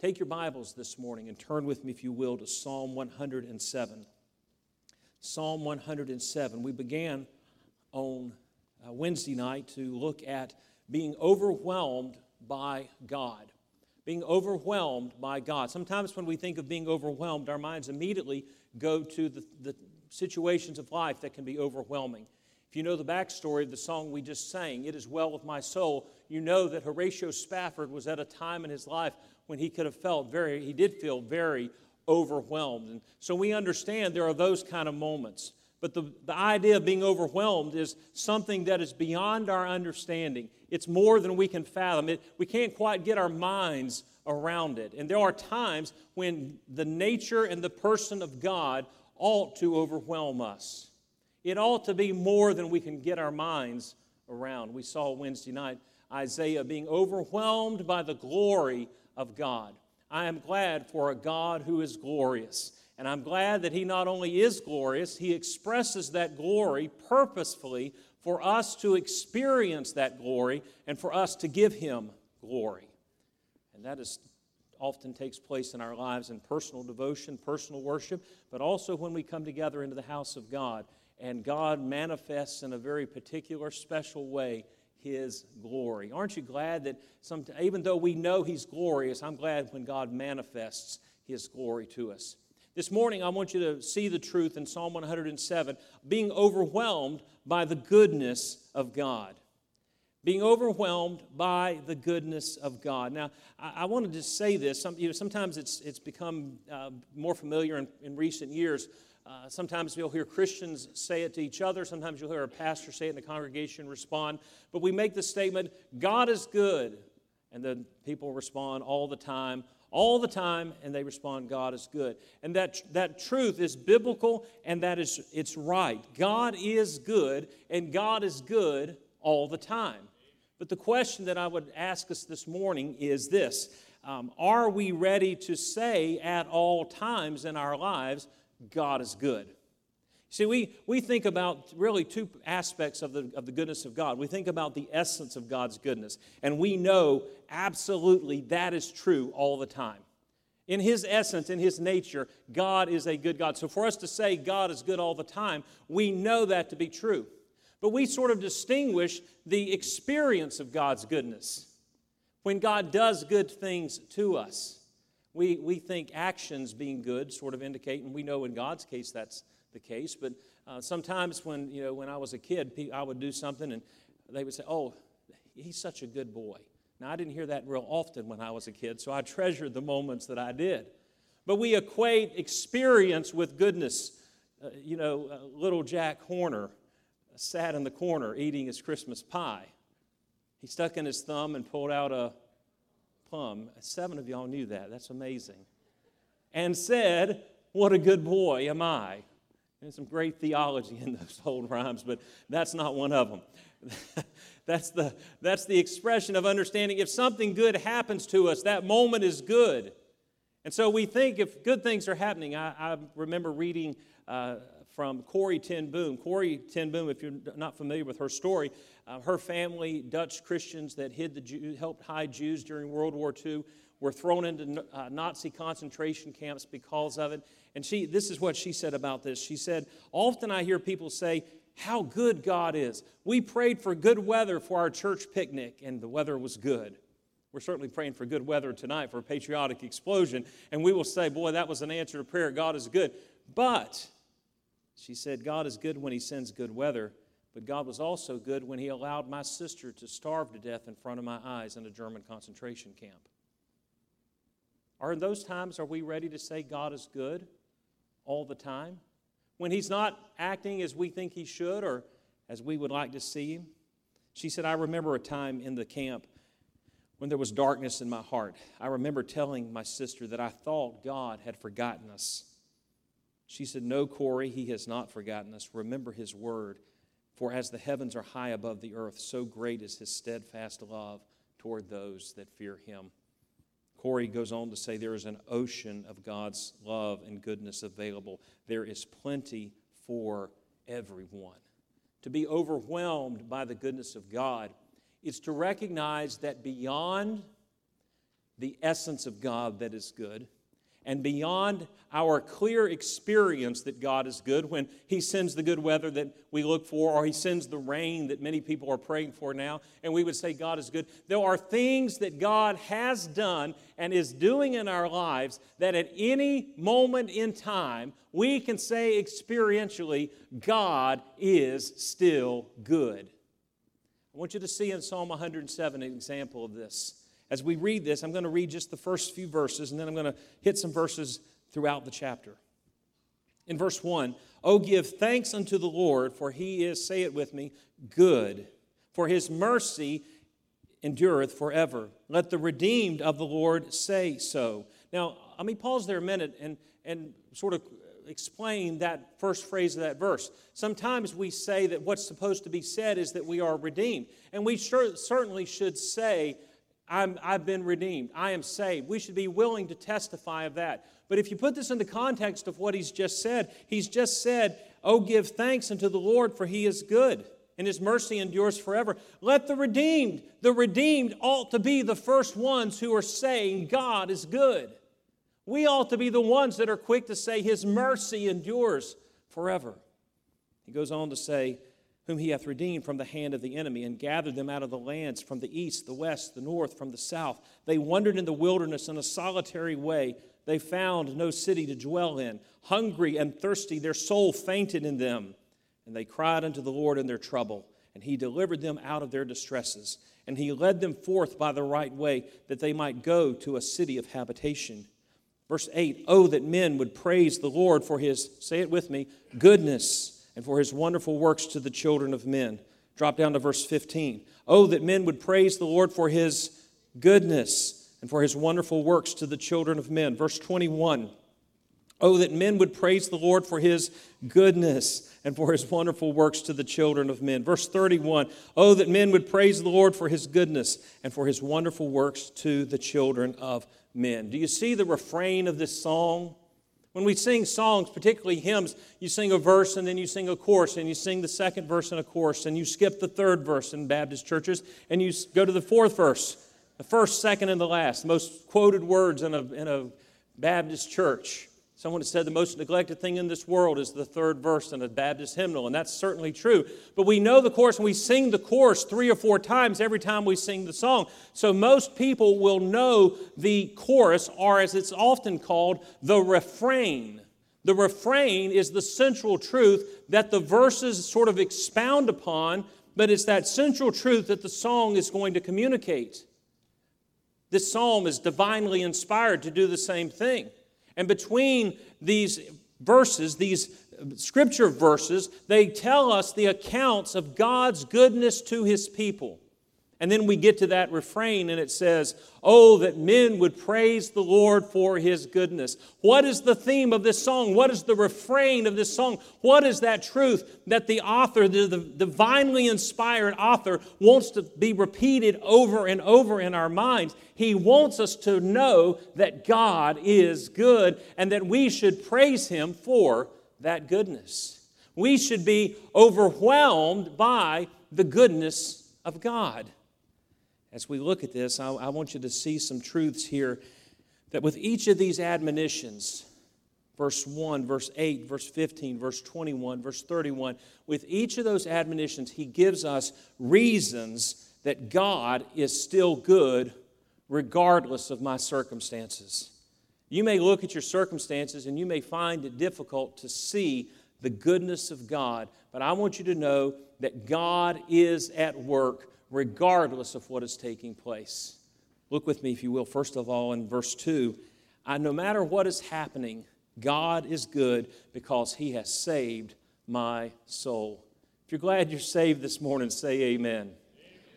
Take your Bibles this morning and turn with me, if you will, to Psalm 107. Psalm 107. We began on uh, Wednesday night to look at being overwhelmed by God. Being overwhelmed by God. Sometimes when we think of being overwhelmed, our minds immediately go to the, the situations of life that can be overwhelming. If you know the backstory of the song we just sang, It Is Well With My Soul, you know that Horatio Spafford was at a time in his life when he could have felt very, he did feel very overwhelmed. And so we understand there are those kind of moments. But the, the idea of being overwhelmed is something that is beyond our understanding. It's more than we can fathom. It, we can't quite get our minds around it. And there are times when the nature and the person of God ought to overwhelm us. It ought to be more than we can get our minds around. We saw Wednesday night Isaiah being overwhelmed by the glory of God. I am glad for a God who is glorious. And I'm glad that He not only is glorious, He expresses that glory purposefully for us to experience that glory and for us to give Him glory. And that is often takes place in our lives in personal devotion, personal worship, but also when we come together into the house of God and God manifests in a very particular, special way his glory. Aren't you glad that some, even though we know he's glorious, I'm glad when God manifests his glory to us. This morning, I want you to see the truth in Psalm 107 being overwhelmed by the goodness of God. Being overwhelmed by the goodness of God. Now, I, I wanted to say this. Some, you know, sometimes it's, it's become uh, more familiar in, in recent years uh, sometimes you'll hear Christians say it to each other. Sometimes you'll hear a pastor say it in the congregation respond. But we make the statement, God is good. And then people respond all the time, all the time, and they respond, God is good. And that, that truth is biblical and that is it's right. God is good, and God is good all the time. But the question that I would ask us this morning is this um, Are we ready to say at all times in our lives, God is good. See, we, we think about really two aspects of the, of the goodness of God. We think about the essence of God's goodness, and we know absolutely that is true all the time. In His essence, in His nature, God is a good God. So for us to say God is good all the time, we know that to be true. But we sort of distinguish the experience of God's goodness when God does good things to us. We, we think actions being good sort of indicate, and we know in God's case that's the case, but uh, sometimes when, you know, when I was a kid, I would do something and they would say, oh, he's such a good boy. Now, I didn't hear that real often when I was a kid, so I treasured the moments that I did. But we equate experience with goodness. Uh, you know, uh, little Jack Horner sat in the corner eating his Christmas pie. He stuck in his thumb and pulled out a Seven of y'all knew that. That's amazing. And said, What a good boy am I. There's some great theology in those old rhymes, but that's not one of them. that's, the, that's the expression of understanding if something good happens to us, that moment is good. And so we think if good things are happening, I, I remember reading uh, from Corrie ten Boom. Corrie ten Boom, if you're not familiar with her story, uh, her family, Dutch Christians that hid the Jew, helped hide Jews during World War II, were thrown into uh, Nazi concentration camps because of it. And she, this is what she said about this. She said, Often I hear people say, how good God is. We prayed for good weather for our church picnic, and the weather was good. We're certainly praying for good weather tonight for a patriotic explosion, and we will say, Boy, that was an answer to prayer. God is good. But she said, God is good when He sends good weather, but God was also good when He allowed my sister to starve to death in front of my eyes in a German concentration camp. Are in those times, are we ready to say God is good all the time? When He's not acting as we think He should or as we would like to see Him? She said, I remember a time in the camp when there was darkness in my heart. I remember telling my sister that I thought God had forgotten us. She said, No, Corrie, he has not forgotten us. Remember his word. For as the heavens are high above the earth, so great is his steadfast love toward those that fear him. Corrie goes on to say there is an ocean of God's love and goodness available. There is plenty for everyone. To be overwhelmed by the goodness of God is to recognize that beyond the essence of God that is good and beyond our clear experience that God is good when He sends the good weather that we look for, or He sends the rain that many people are praying for now, and we would say God is good. There are things that God has done and is doing in our lives that at any moment in time we can say experientially, God is still good. I want you to see in Psalm 107 an example of this as we read this, I'm going to read just the first few verses, and then I'm going to hit some verses throughout the chapter. In verse 1, Oh, give thanks unto the Lord, for he is, say it with me, good, for his mercy endureth forever. Let the redeemed of the Lord say so. Now, let me pause there a minute and, and sort of explain that first phrase of that verse. Sometimes we say that what's supposed to be said is that we are redeemed. And we sure, certainly should say I'm, I've been redeemed. I am saved. We should be willing to testify of that. But if you put this into context of what he's just said, he's just said, Oh, give thanks unto the Lord, for he is good, and his mercy endures forever. Let the redeemed, the redeemed ought to be the first ones who are saying God is good. We ought to be the ones that are quick to say his mercy endures forever. He goes on to say, whom he hath redeemed from the hand of the enemy, and gathered them out of the lands from the east, the west, the north, from the south. They wandered in the wilderness in a solitary way. They found no city to dwell in. Hungry and thirsty, their soul fainted in them. And they cried unto the Lord in their trouble, and he delivered them out of their distresses. And he led them forth by the right way, that they might go to a city of habitation. Verse 8 Oh, that men would praise the Lord for his, say it with me, goodness and for his wonderful works to the children of men. Drop down to verse 15. Oh, that men would praise the Lord for his goodness and for his wonderful works to the children of men. Verse 21. Oh, that men would praise the Lord for his goodness and for his wonderful works to the children of men. Verse 31. Oh, that men would praise the Lord for his goodness and for his wonderful works to the children of men. Do you see the refrain of this song? When we sing songs, particularly hymns, you sing a verse and then you sing a chorus, and you sing the second verse and a chorus, and you skip the third verse in Baptist churches, and you go to the fourth verse, the first, second, and the last, the most quoted words in a, in a Baptist church. Someone has said the most neglected thing in this world is the third verse in a Baptist hymnal, and that's certainly true. But we know the chorus, and we sing the chorus three or four times every time we sing the song. So most people will know the chorus, or as it's often called, the refrain. The refrain is the central truth that the verses sort of expound upon, but it's that central truth that the song is going to communicate. This psalm is divinely inspired to do the same thing. And between these verses, these scripture verses, they tell us the accounts of God's goodness to his people. And then we get to that refrain and it says, Oh, that men would praise the Lord for his goodness. What is the theme of this song? What is the refrain of this song? What is that truth that the author, the, the divinely inspired author, wants to be repeated over and over in our minds? He wants us to know that God is good and that we should praise him for that goodness. We should be overwhelmed by the goodness of God as we look at this, I, I, want you to see some truths here that with each of these admonitions, verse 1, verse 8, verse 15, verse 21, verse 31, with each of those admonitions, he gives us reasons that God is still good regardless of my circumstances. You may look at your circumstances and you may find it difficult to see the goodness of God, but I want you to know that God is at work regardless of what is taking place. Look with me, if you will, first of all, in verse 2. I, no matter what is happening, God is good because he has saved my soul. If you're glad you're saved this morning, say amen.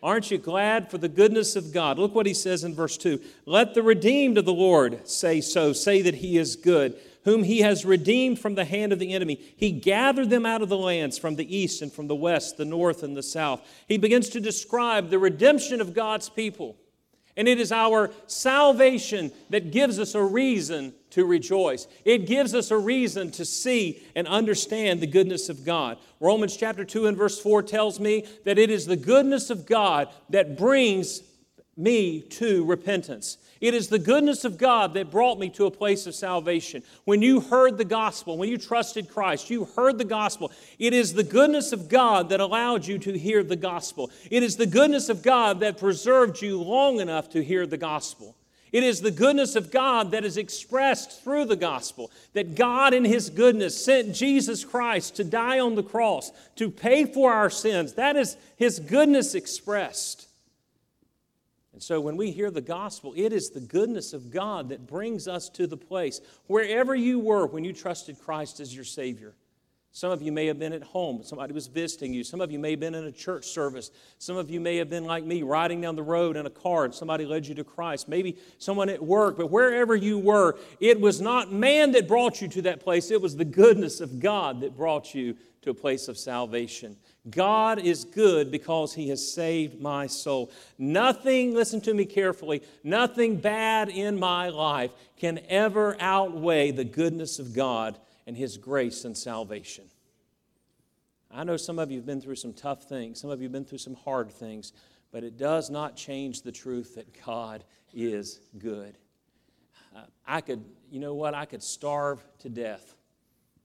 Aren't you glad for the goodness of God? Look what he says in verse 2. Let the redeemed of the Lord say so, say that he is good whom he has redeemed from the hand of the enemy. He gathered them out of the lands from the east and from the west, the north and the south. He begins to describe the redemption of God's people. And it is our salvation that gives us a reason to rejoice. It gives us a reason to see and understand the goodness of God. Romans chapter 2 and verse 4 tells me that it is the goodness of God that brings me to repentance. It is the goodness of God that brought me to a place of salvation. When you heard the gospel, when you trusted Christ, you heard the gospel. It is the goodness of God that allowed you to hear the gospel. It is the goodness of God that preserved you long enough to hear the gospel. It is the goodness of God that is expressed through the gospel. That God, in His goodness, sent Jesus Christ to die on the cross, to pay for our sins. That is His goodness expressed. And so when we hear the gospel, it is the goodness of God that brings us to the place, wherever you were when you trusted Christ as your Savior. Some of you may have been at home, somebody was visiting you. Some of you may have been in a church service. Some of you may have been like me, riding down the road in a car and somebody led you to Christ. Maybe someone at work, but wherever you were, it was not man that brought you to that place, it was the goodness of God that brought you to a place of salvation. God is good because he has saved my soul. Nothing, listen to me carefully, nothing bad in my life can ever outweigh the goodness of God and His grace and salvation. I know some of you have been through some tough things, some of you have been through some hard things, but it does not change the truth that God is good. Uh, I could, you know what, I could starve to death.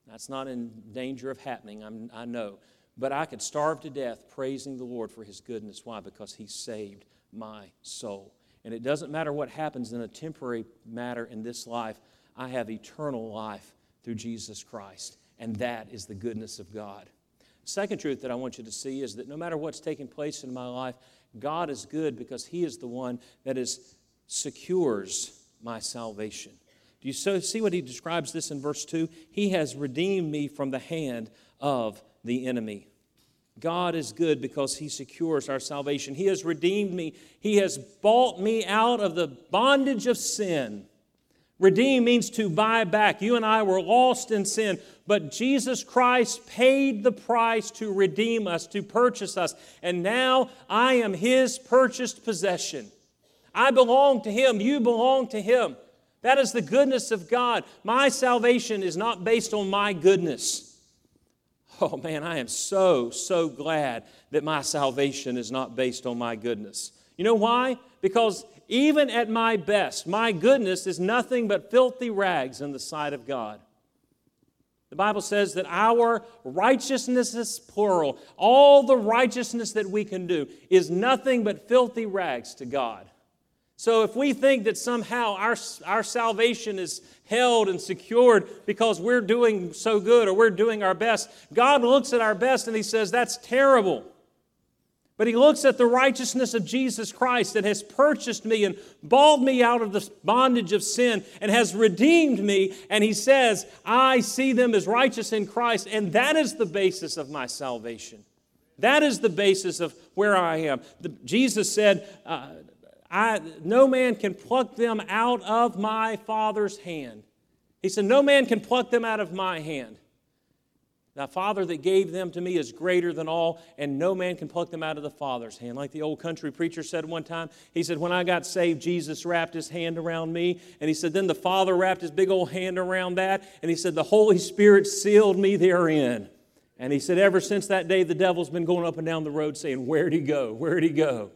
That's not in danger of happening, I'm, I know. But I could starve to death praising the Lord for His goodness. Why? Because He saved my soul. And it doesn't matter what happens in a temporary matter in this life, I have eternal life through Jesus Christ. And that is the goodness of God. Second truth that I want you to see is that no matter what's taking place in my life, God is good because He is the one that is secures my salvation. Do you so see what he describes this in verse 2? He has redeemed me from the hand of the enemy. God is good because He secures our salvation. He has redeemed me. He has bought me out of the bondage of sin. Redeem means to buy back. You and I were lost in sin, but Jesus Christ paid the price to redeem us, to purchase us. And now I am His purchased possession. I belong to Him. You belong to Him. That is the goodness of God. My salvation is not based on my goodness. Oh man, I am so, so glad that my salvation is not based on my goodness. You know why? Because even at my best, my goodness is nothing but filthy rags in the sight of God. The Bible says that our righteousness is plural. All the righteousness that we can do is nothing but filthy rags to God. So if we think that somehow our, our salvation is held and secured because we're doing so good or we're doing our best, God looks at our best and He says, that's terrible. But he looks at the righteousness of Jesus Christ that has purchased me and bought me out of the bondage of sin and has redeemed me. And he says, I see them as righteous in Christ. And that is the basis of my salvation. That is the basis of where I am. The, Jesus said, uh, I, No man can pluck them out of my Father's hand. He said, No man can pluck them out of my hand. The Father that gave them to me is greater than all, and no man can pluck them out of the Father's hand. Like the old country preacher said one time, he said, When I got saved, Jesus wrapped his hand around me. And he said, Then the Father wrapped his big old hand around that. And he said, The Holy Spirit sealed me therein. And he said, Ever since that day, the devil's been going up and down the road saying, Where'd he go? Where'd he go?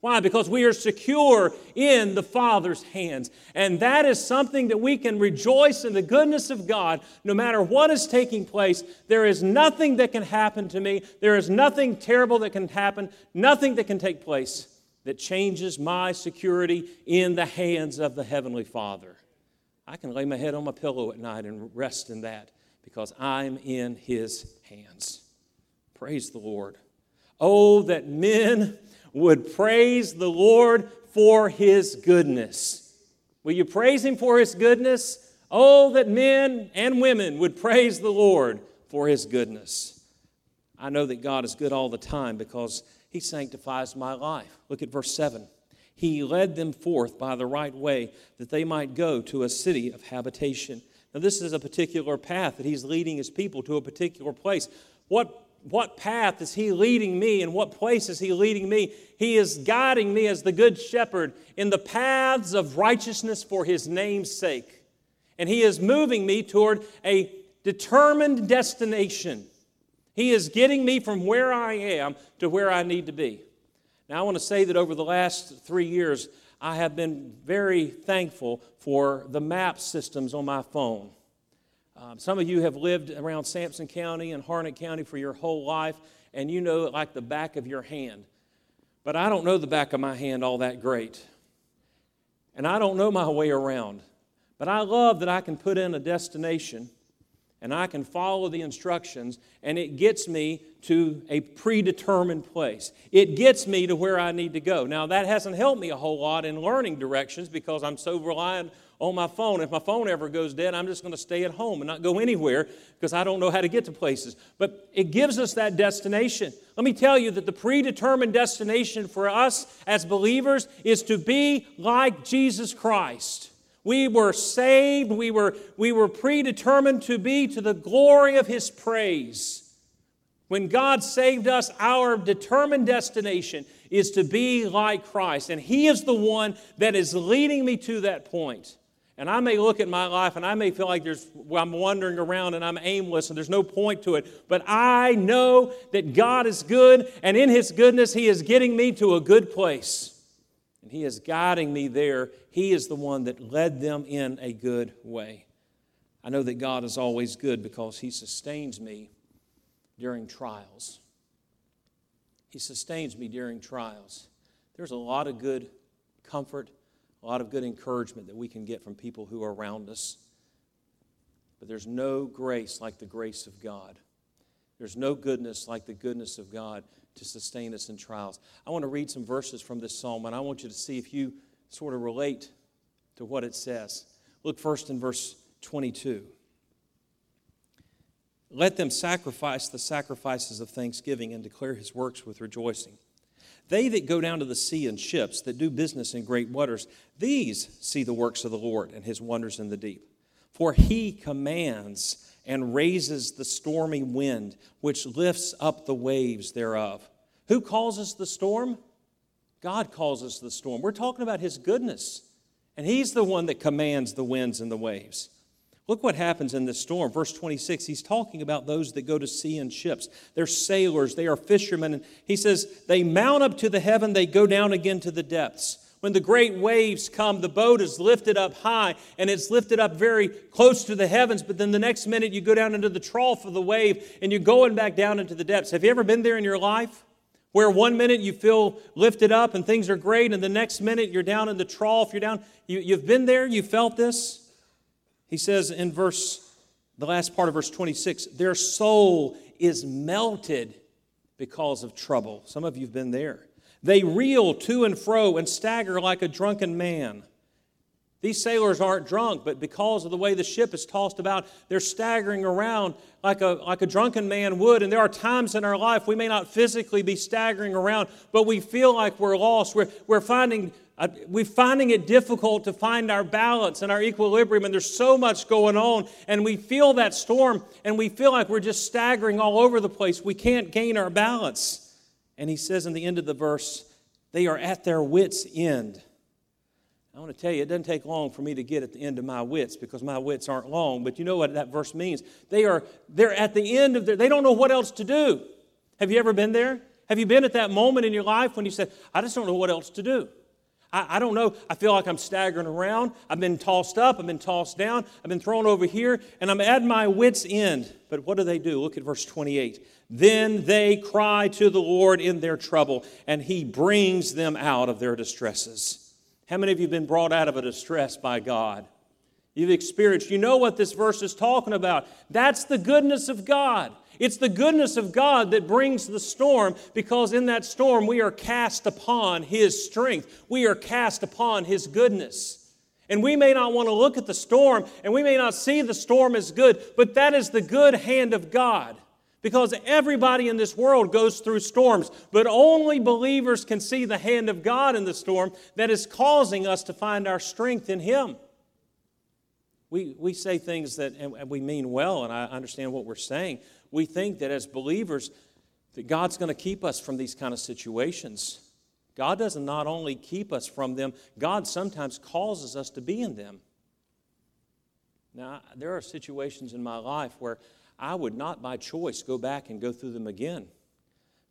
Why? Because we are secure in the Father's hands. And that is something that we can rejoice in the goodness of God no matter what is taking place. There is nothing that can happen to me, there is nothing terrible that can happen, nothing that can take place that changes my security in the hands of the Heavenly Father. I can lay my head on my pillow at night and rest in that because I'm in His hands. Praise the Lord. Oh, that men would praise the Lord for his goodness. Will you praise him for his goodness? Oh, that men and women would praise the Lord for his goodness. I know that God is good all the time because he sanctifies my life. Look at verse 7. He led them forth by the right way that they might go to a city of habitation. Now, this is a particular path that he's leading his people to a particular place. What what path is He leading me and what place is He leading me? He is guiding me as the Good Shepherd in the paths of righteousness for His name's sake. And He is moving me toward a determined destination. He is getting me from where I am to where I need to be. Now, I want to say that over the last three years, I have been very thankful for the map systems on my phone. Um, some of you have lived around Sampson County and Harnett County for your whole life, and you know it like the back of your hand. But I don't know the back of my hand all that great. And I don't know my way around. But I love that I can put in a destination and I can follow the instructions, and it gets me to a predetermined place. It gets me to where I need to go. Now, that hasn't helped me a whole lot in learning directions because I'm so reliant on my phone. If my phone ever goes dead, I'm just going to stay at home and not go anywhere because I don't know how to get to places. But it gives us that destination. Let me tell you that the predetermined destination for us as believers is to be like Jesus Christ. We were saved, we were, we were predetermined to be to the glory of His praise. When God saved us, our determined destination is to be like Christ. And He is the one that is leading me to that point. And I may look at my life and I may feel like there's, I'm wandering around and I'm aimless and there's no point to it. But I know that God is good, and in His goodness, He is getting me to a good place. And He is guiding me there. He is the one that led them in a good way. I know that God is always good because He sustains me during trials. He sustains me during trials. There's a lot of good comfort a lot of good encouragement that we can get from people who are around us. But there's no grace like the grace of God. There's no goodness like the goodness of God to sustain us in trials. I want to read some verses from this psalm, and I want you to see if you sort of relate to what it says. Look first in verse 22. Let them sacrifice the sacrifices of thanksgiving and declare his works with rejoicing. They that go down to the sea in ships, that do business in great waters, these see the works of the Lord and his wonders in the deep. For he commands and raises the stormy wind, which lifts up the waves thereof. Who causes the storm? God causes the storm. We're talking about his goodness. And he's the one that commands the winds and the waves. Look what happens in this storm. Verse 26, he's talking about those that go to sea in ships. They're sailors, they are fishermen. And he says, They mount up to the heaven, they go down again to the depths. When the great waves come, the boat is lifted up high and it's lifted up very close to the heavens, but then the next minute you go down into the trough of the wave and you're going back down into the depths. Have you ever been there in your life? Where one minute you feel lifted up and things are great, and the next minute you're down in the trough, you're down. You, you've been there, you felt this. He says in verse, the last part of verse 26, their soul is melted because of trouble. Some of you have been there. They reel to and fro and stagger like a drunken man. These sailors aren't drunk, but because of the way the ship is tossed about, they're staggering around like a, like a drunken man would. And there are times in our life we may not physically be staggering around, but we feel like we're lost. We're, we're finding we're finding it difficult to find our balance and our equilibrium, and there's so much going on, and we feel that storm, and we feel like we're just staggering all over the place. We can't gain our balance. And he says in the end of the verse, they are at their wits' end. I want to tell you, it doesn't take long for me to get at the end of my wits because my wits aren't long. But you know what that verse means? They are they're at the end of their. They don't know what else to do. Have you ever been there? Have you been at that moment in your life when you said, "I just don't know what else to do"? I, I, don't know. I feel like I'm staggering around. I've been tossed up. I've been tossed down. I've been thrown over here, and I'm at my wits' end. But what do they do? Look at verse 28. Then they cry to the Lord in their trouble, and He brings them out of their distresses. How many of you have been brought out of a distress by God? You've experienced, you know what this verse is talking about. That's the goodness of God. It's the goodness of God that brings the storm because in that storm we are cast upon His strength. We are cast upon His goodness. And we may not want to look at the storm and we may not see the storm as good, but that is the good hand of God. Because everybody in this world goes through storms, but only believers can see the hand of God in the storm that is causing us to find our strength in Him. We, we say things that, and we mean well, and I understand what we're saying, we think that as believers, that God's going to keep us from these kind of situations. God doesn't not only keep us from them, God sometimes causes us to be in them. Now, there are situations in my life where I would not by choice go back and go through them again.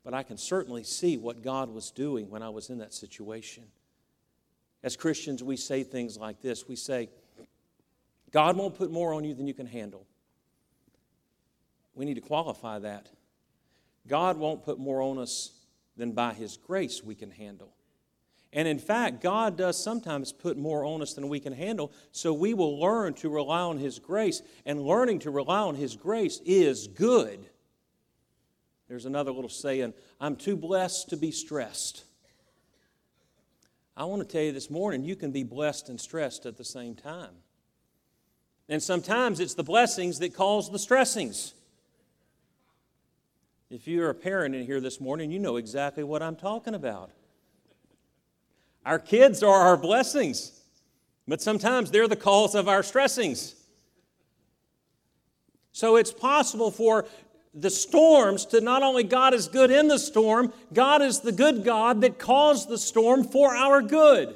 But I can certainly see what God was doing when I was in that situation. As Christians, we say things like this we say, God won't put more on you than you can handle. We need to qualify that. God won't put more on us than by His grace we can handle. And in fact, God does sometimes put more on us than we can handle, so we will learn to rely on His grace. And learning to rely on His grace is good. There's another little saying I'm too blessed to be stressed. I want to tell you this morning, you can be blessed and stressed at the same time. And sometimes it's the blessings that cause the stressings. If you're a parent in here this morning, you know exactly what I'm talking about. Our kids are our blessings, but sometimes they're the cause of our stressings. So it's possible for the storms to not only God is good in the storm, God is the good God that caused the storm for our good.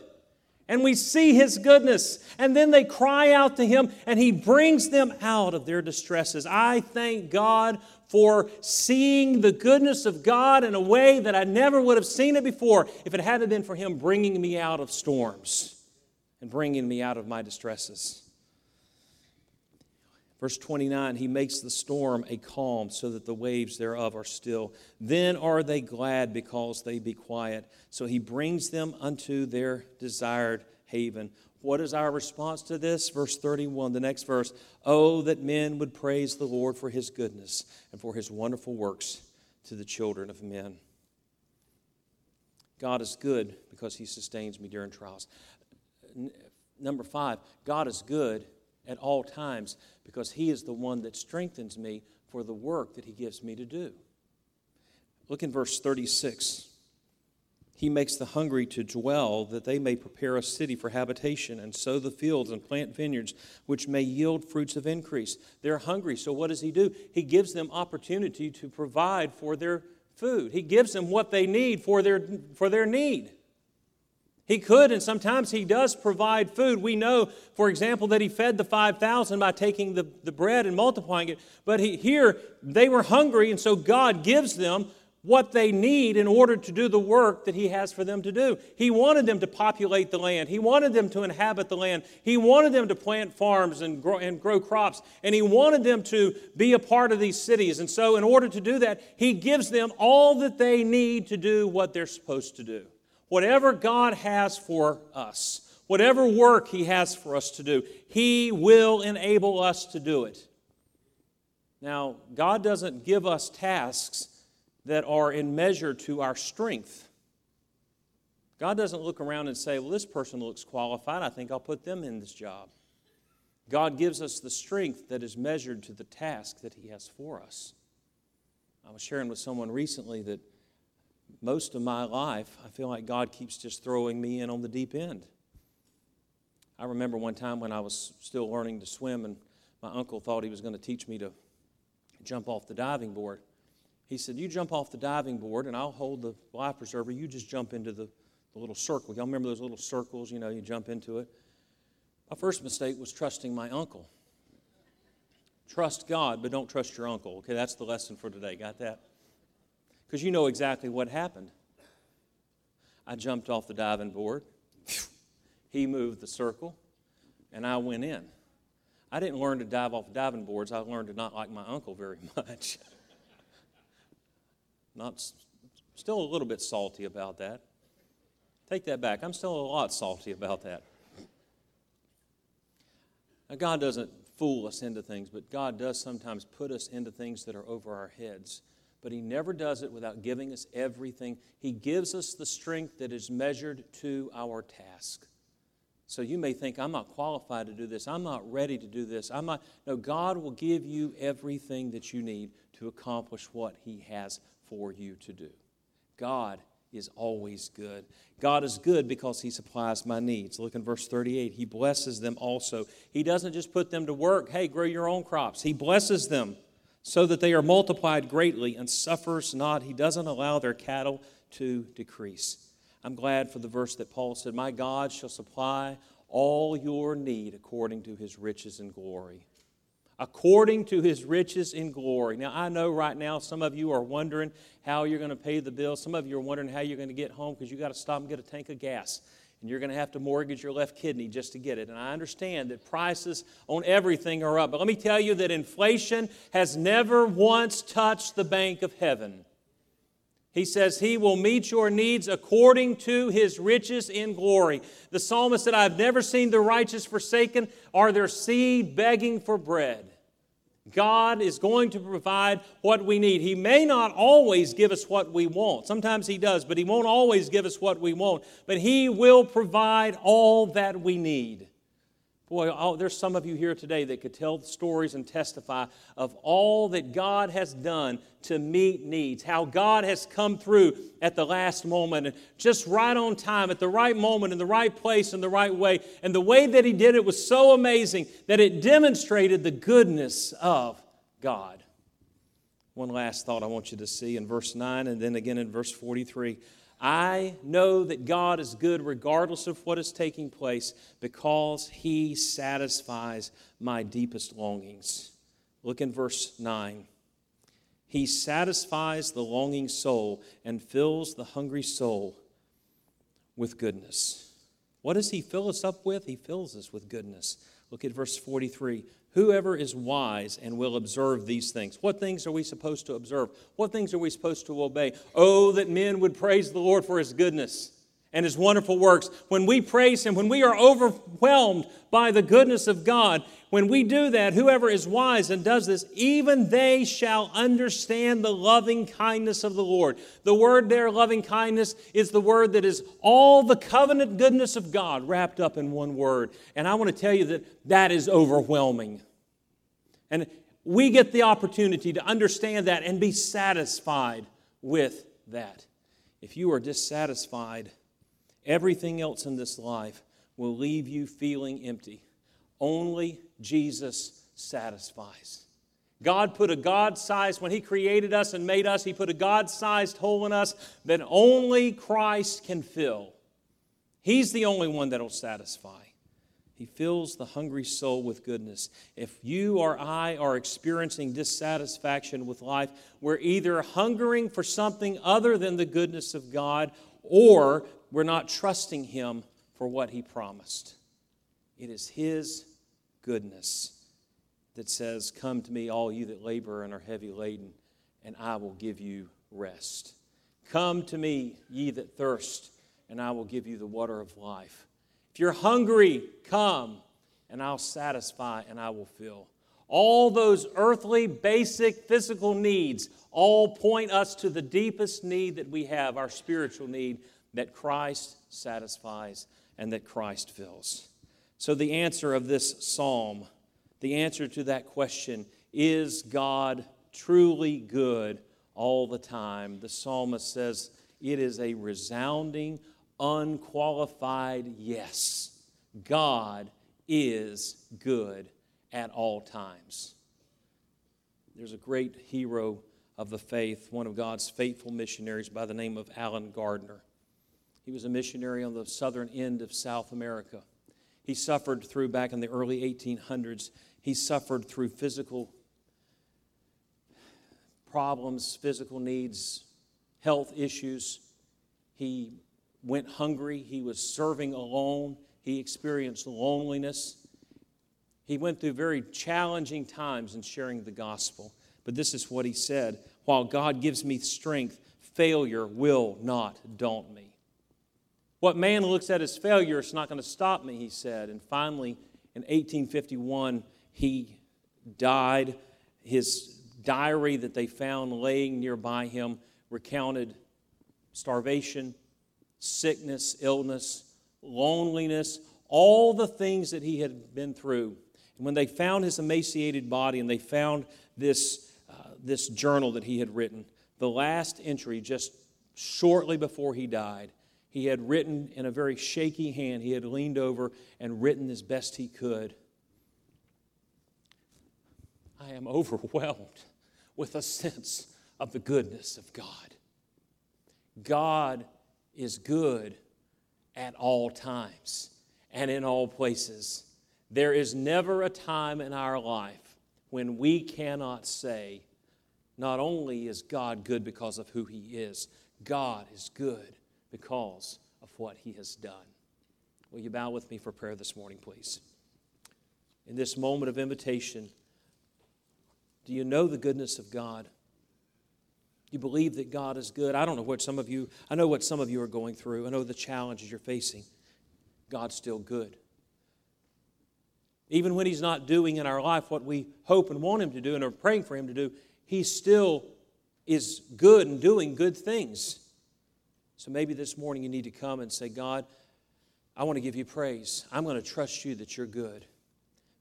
And we see his goodness. And then they cry out to him, and he brings them out of their distresses. I thank God for seeing the goodness of God in a way that I never would have seen it before if it hadn't been for him bringing me out of storms and bringing me out of my distresses. Verse 29 He makes the storm a calm so that the waves thereof are still. Then are they glad because they be quiet. So he brings them unto their desired haven. What is our response to this? Verse 31, the next verse. Oh, that men would praise the Lord for his goodness and for his wonderful works to the children of men. God is good because he sustains me during trials. Number five, God is good at all times because He is the one that strengthens me for the work that He gives me to do. Look in verse 36. He makes the hungry to dwell, that they may prepare a city for habitation, and sow the fields and plant vineyards, which may yield fruits of increase. They're hungry, so what does He do? He gives them opportunity to provide for their food. He gives them what they need for their, for their need. He could, and sometimes He does provide food. We know, for example, that He fed the 5,000 by taking the, the bread and multiplying it. But he, here, they were hungry, and so God gives them what they need in order to do the work that He has for them to do. He wanted them to populate the land, He wanted them to inhabit the land, He wanted them to plant farms and grow, and grow crops, and He wanted them to be a part of these cities. And so, in order to do that, He gives them all that they need to do what they're supposed to do whatever God has for us, whatever work He has for us to do, He will enable us to do it. Now, God doesn't give us tasks that are in measure to our strength. God doesn't look around and say, Well, this person looks qualified. I think I'll put them in this job. God gives us the strength that is measured to the task that He has for us. I was sharing with someone recently that most of my life, I feel like God keeps just throwing me in on the deep end. I remember one time when I was still learning to swim, and my uncle thought he was going to teach me to jump off the diving board. He said, You jump off the diving board, and I'll hold the life preserver. You just jump into the, the little circle. Y'all remember those little circles? You know, you jump into it. My first mistake was trusting my uncle. Trust God, but don't trust your uncle. Okay, that's the lesson for today. Got that? because you know exactly what happened. I jumped off the diving board. he moved the circle, and I went in. I didn't learn to dive off diving boards. I learned to not like my uncle very much. Not still a little bit salty about that. Take that back. I'm still a lot salty about that. Now, God doesn't fool us into things, but God does sometimes put us into things that are over our heads but He never does it without giving us everything. He gives us the strength that is measured to our task. So you may think, I'm not qualified to do this. I'm not ready to do this. I'm not. No, God will give you everything that you need to accomplish what He has for you to do. God is always good. God is good because He supplies my needs. Look in verse 38. He blesses them also. He doesn't just put them to work, hey, grow your own crops. He blesses them so that they are multiplied greatly and suffers not. He doesn't allow their cattle to decrease. I'm glad for the verse that Paul said, My God shall supply all your need according to his riches and glory. According to his riches in glory. Now, I know right now some of you are wondering how you're going to pay the bill. Some of you are wondering how you're going to get home because you got to stop and get a tank of gas and you're going to have to mortgage your left kidney just to get it. And I understand that prices on everything are up. But let me tell you that inflation has never once touched the bank of heaven. He says, He will meet your needs according to His riches in glory. The psalmist said, I've never seen the righteous forsaken or their seed begging for bread. God is going to provide what we need. He may not always give us what we want. Sometimes He does, but He won't always give us what we want. But He will provide all that we need. Boy, oh, there's some of you here today that could tell stories and testify of all that God has done to meet needs, how God has come through at the last moment and just right on time, at the right moment, in the right place, in the right way. And the way that He did it was so amazing that it demonstrated the goodness of God. One last thought I want you to see in verse 9 and then again in verse 43. I know that God is good regardless of what is taking place because He satisfies my deepest longings. Look in verse 9. He satisfies the longing soul and fills the hungry soul with goodness. What does He fill us up with? He fills us with goodness. Look at verse 43. Whoever is wise and will observe these things. What things are we supposed to observe? What things are we supposed to obey? Oh, that men would praise the Lord for his goodness and his wonderful works. When we praise him, when we are overwhelmed by the goodness of God, when we do that, whoever is wise and does this, even they shall understand the loving kindness of the Lord. The word there, loving kindness, is the word that is all the covenant goodness of God wrapped up in one word. And I want to tell you that that is overwhelming. And we get the opportunity to understand that and be satisfied with that. If you are dissatisfied, Everything else in this life will leave you feeling empty. Only Jesus satisfies. God put a God sized, when He created us and made us, He put a God sized hole in us that only Christ can fill. He's the only one that'll satisfy. He fills the hungry soul with goodness. If you or I are experiencing dissatisfaction with life, we're either hungering for something other than the goodness of God or we're not trusting Him for what He promised. It is His goodness that says, Come to me, all you that labor and are heavy laden, and I will give you rest. Come to me, ye that thirst, and I will give you the water of life. If you're hungry, come, and I'll satisfy and I will fill. All those earthly, basic, physical needs all point us to the deepest need that we have, our spiritual need, that Christ satisfies and that Christ fills. So, the answer of this psalm, the answer to that question, is God truly good all the time? The psalmist says it is a resounding, unqualified yes. God is good at all times. There's a great hero of the faith, one of God's faithful missionaries by the name of Allen Gardiner. He was a missionary on the southern end of South America. He suffered through, back in the early 1800s, he suffered through physical problems, physical needs, health issues. He went hungry. He was serving alone. He experienced loneliness. He went through very challenging times in sharing the gospel. But this is what he said While God gives me strength, failure will not daunt me. What man looks at as failure is not going to stop me, he said. And finally, in 1851, he died. His diary that they found laying nearby him recounted starvation, sickness, illness, loneliness, all the things that he had been through. And when they found his emaciated body and they found this, uh, this journal that he had written, the last entry, just shortly before he died, he had written in a very shaky hand. He had leaned over and written as best he could. I am overwhelmed with a sense of the goodness of God. God is good at all times and in all places. There is never a time in our life when we cannot say, not only is God good because of who He is, God is good because of what he has done. Will you bow with me for prayer this morning, please? In this moment of invitation, do you know the goodness of God? You believe that God is good. I don't know what some of you, I know what some of you are going through. I know the challenges you're facing. God's still good. Even when He's not doing in our life what we hope and want Him to do and are praying for Him to do, He still is good and doing good things. So maybe this morning you need to come and say, God, I want to give you praise. I'm going to trust you that you're good.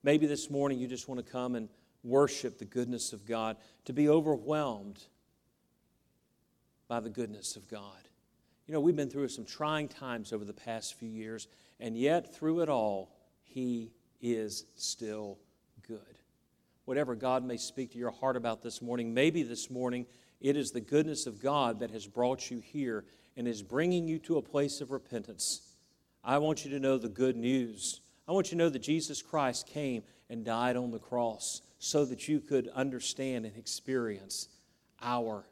Maybe this morning you just want to come and worship the goodness of God, to be overwhelmed by the goodness of God. You know, we've been through some trying times over the past few years, and yet through it all, He is still good. Whatever God may speak to your heart about this morning, maybe this morning it is the goodness of God that has brought you here and is bringing you to a place of repentance. I want you to know the good news. I want you to know that Jesus Christ came and died on the cross so that you could understand and experience our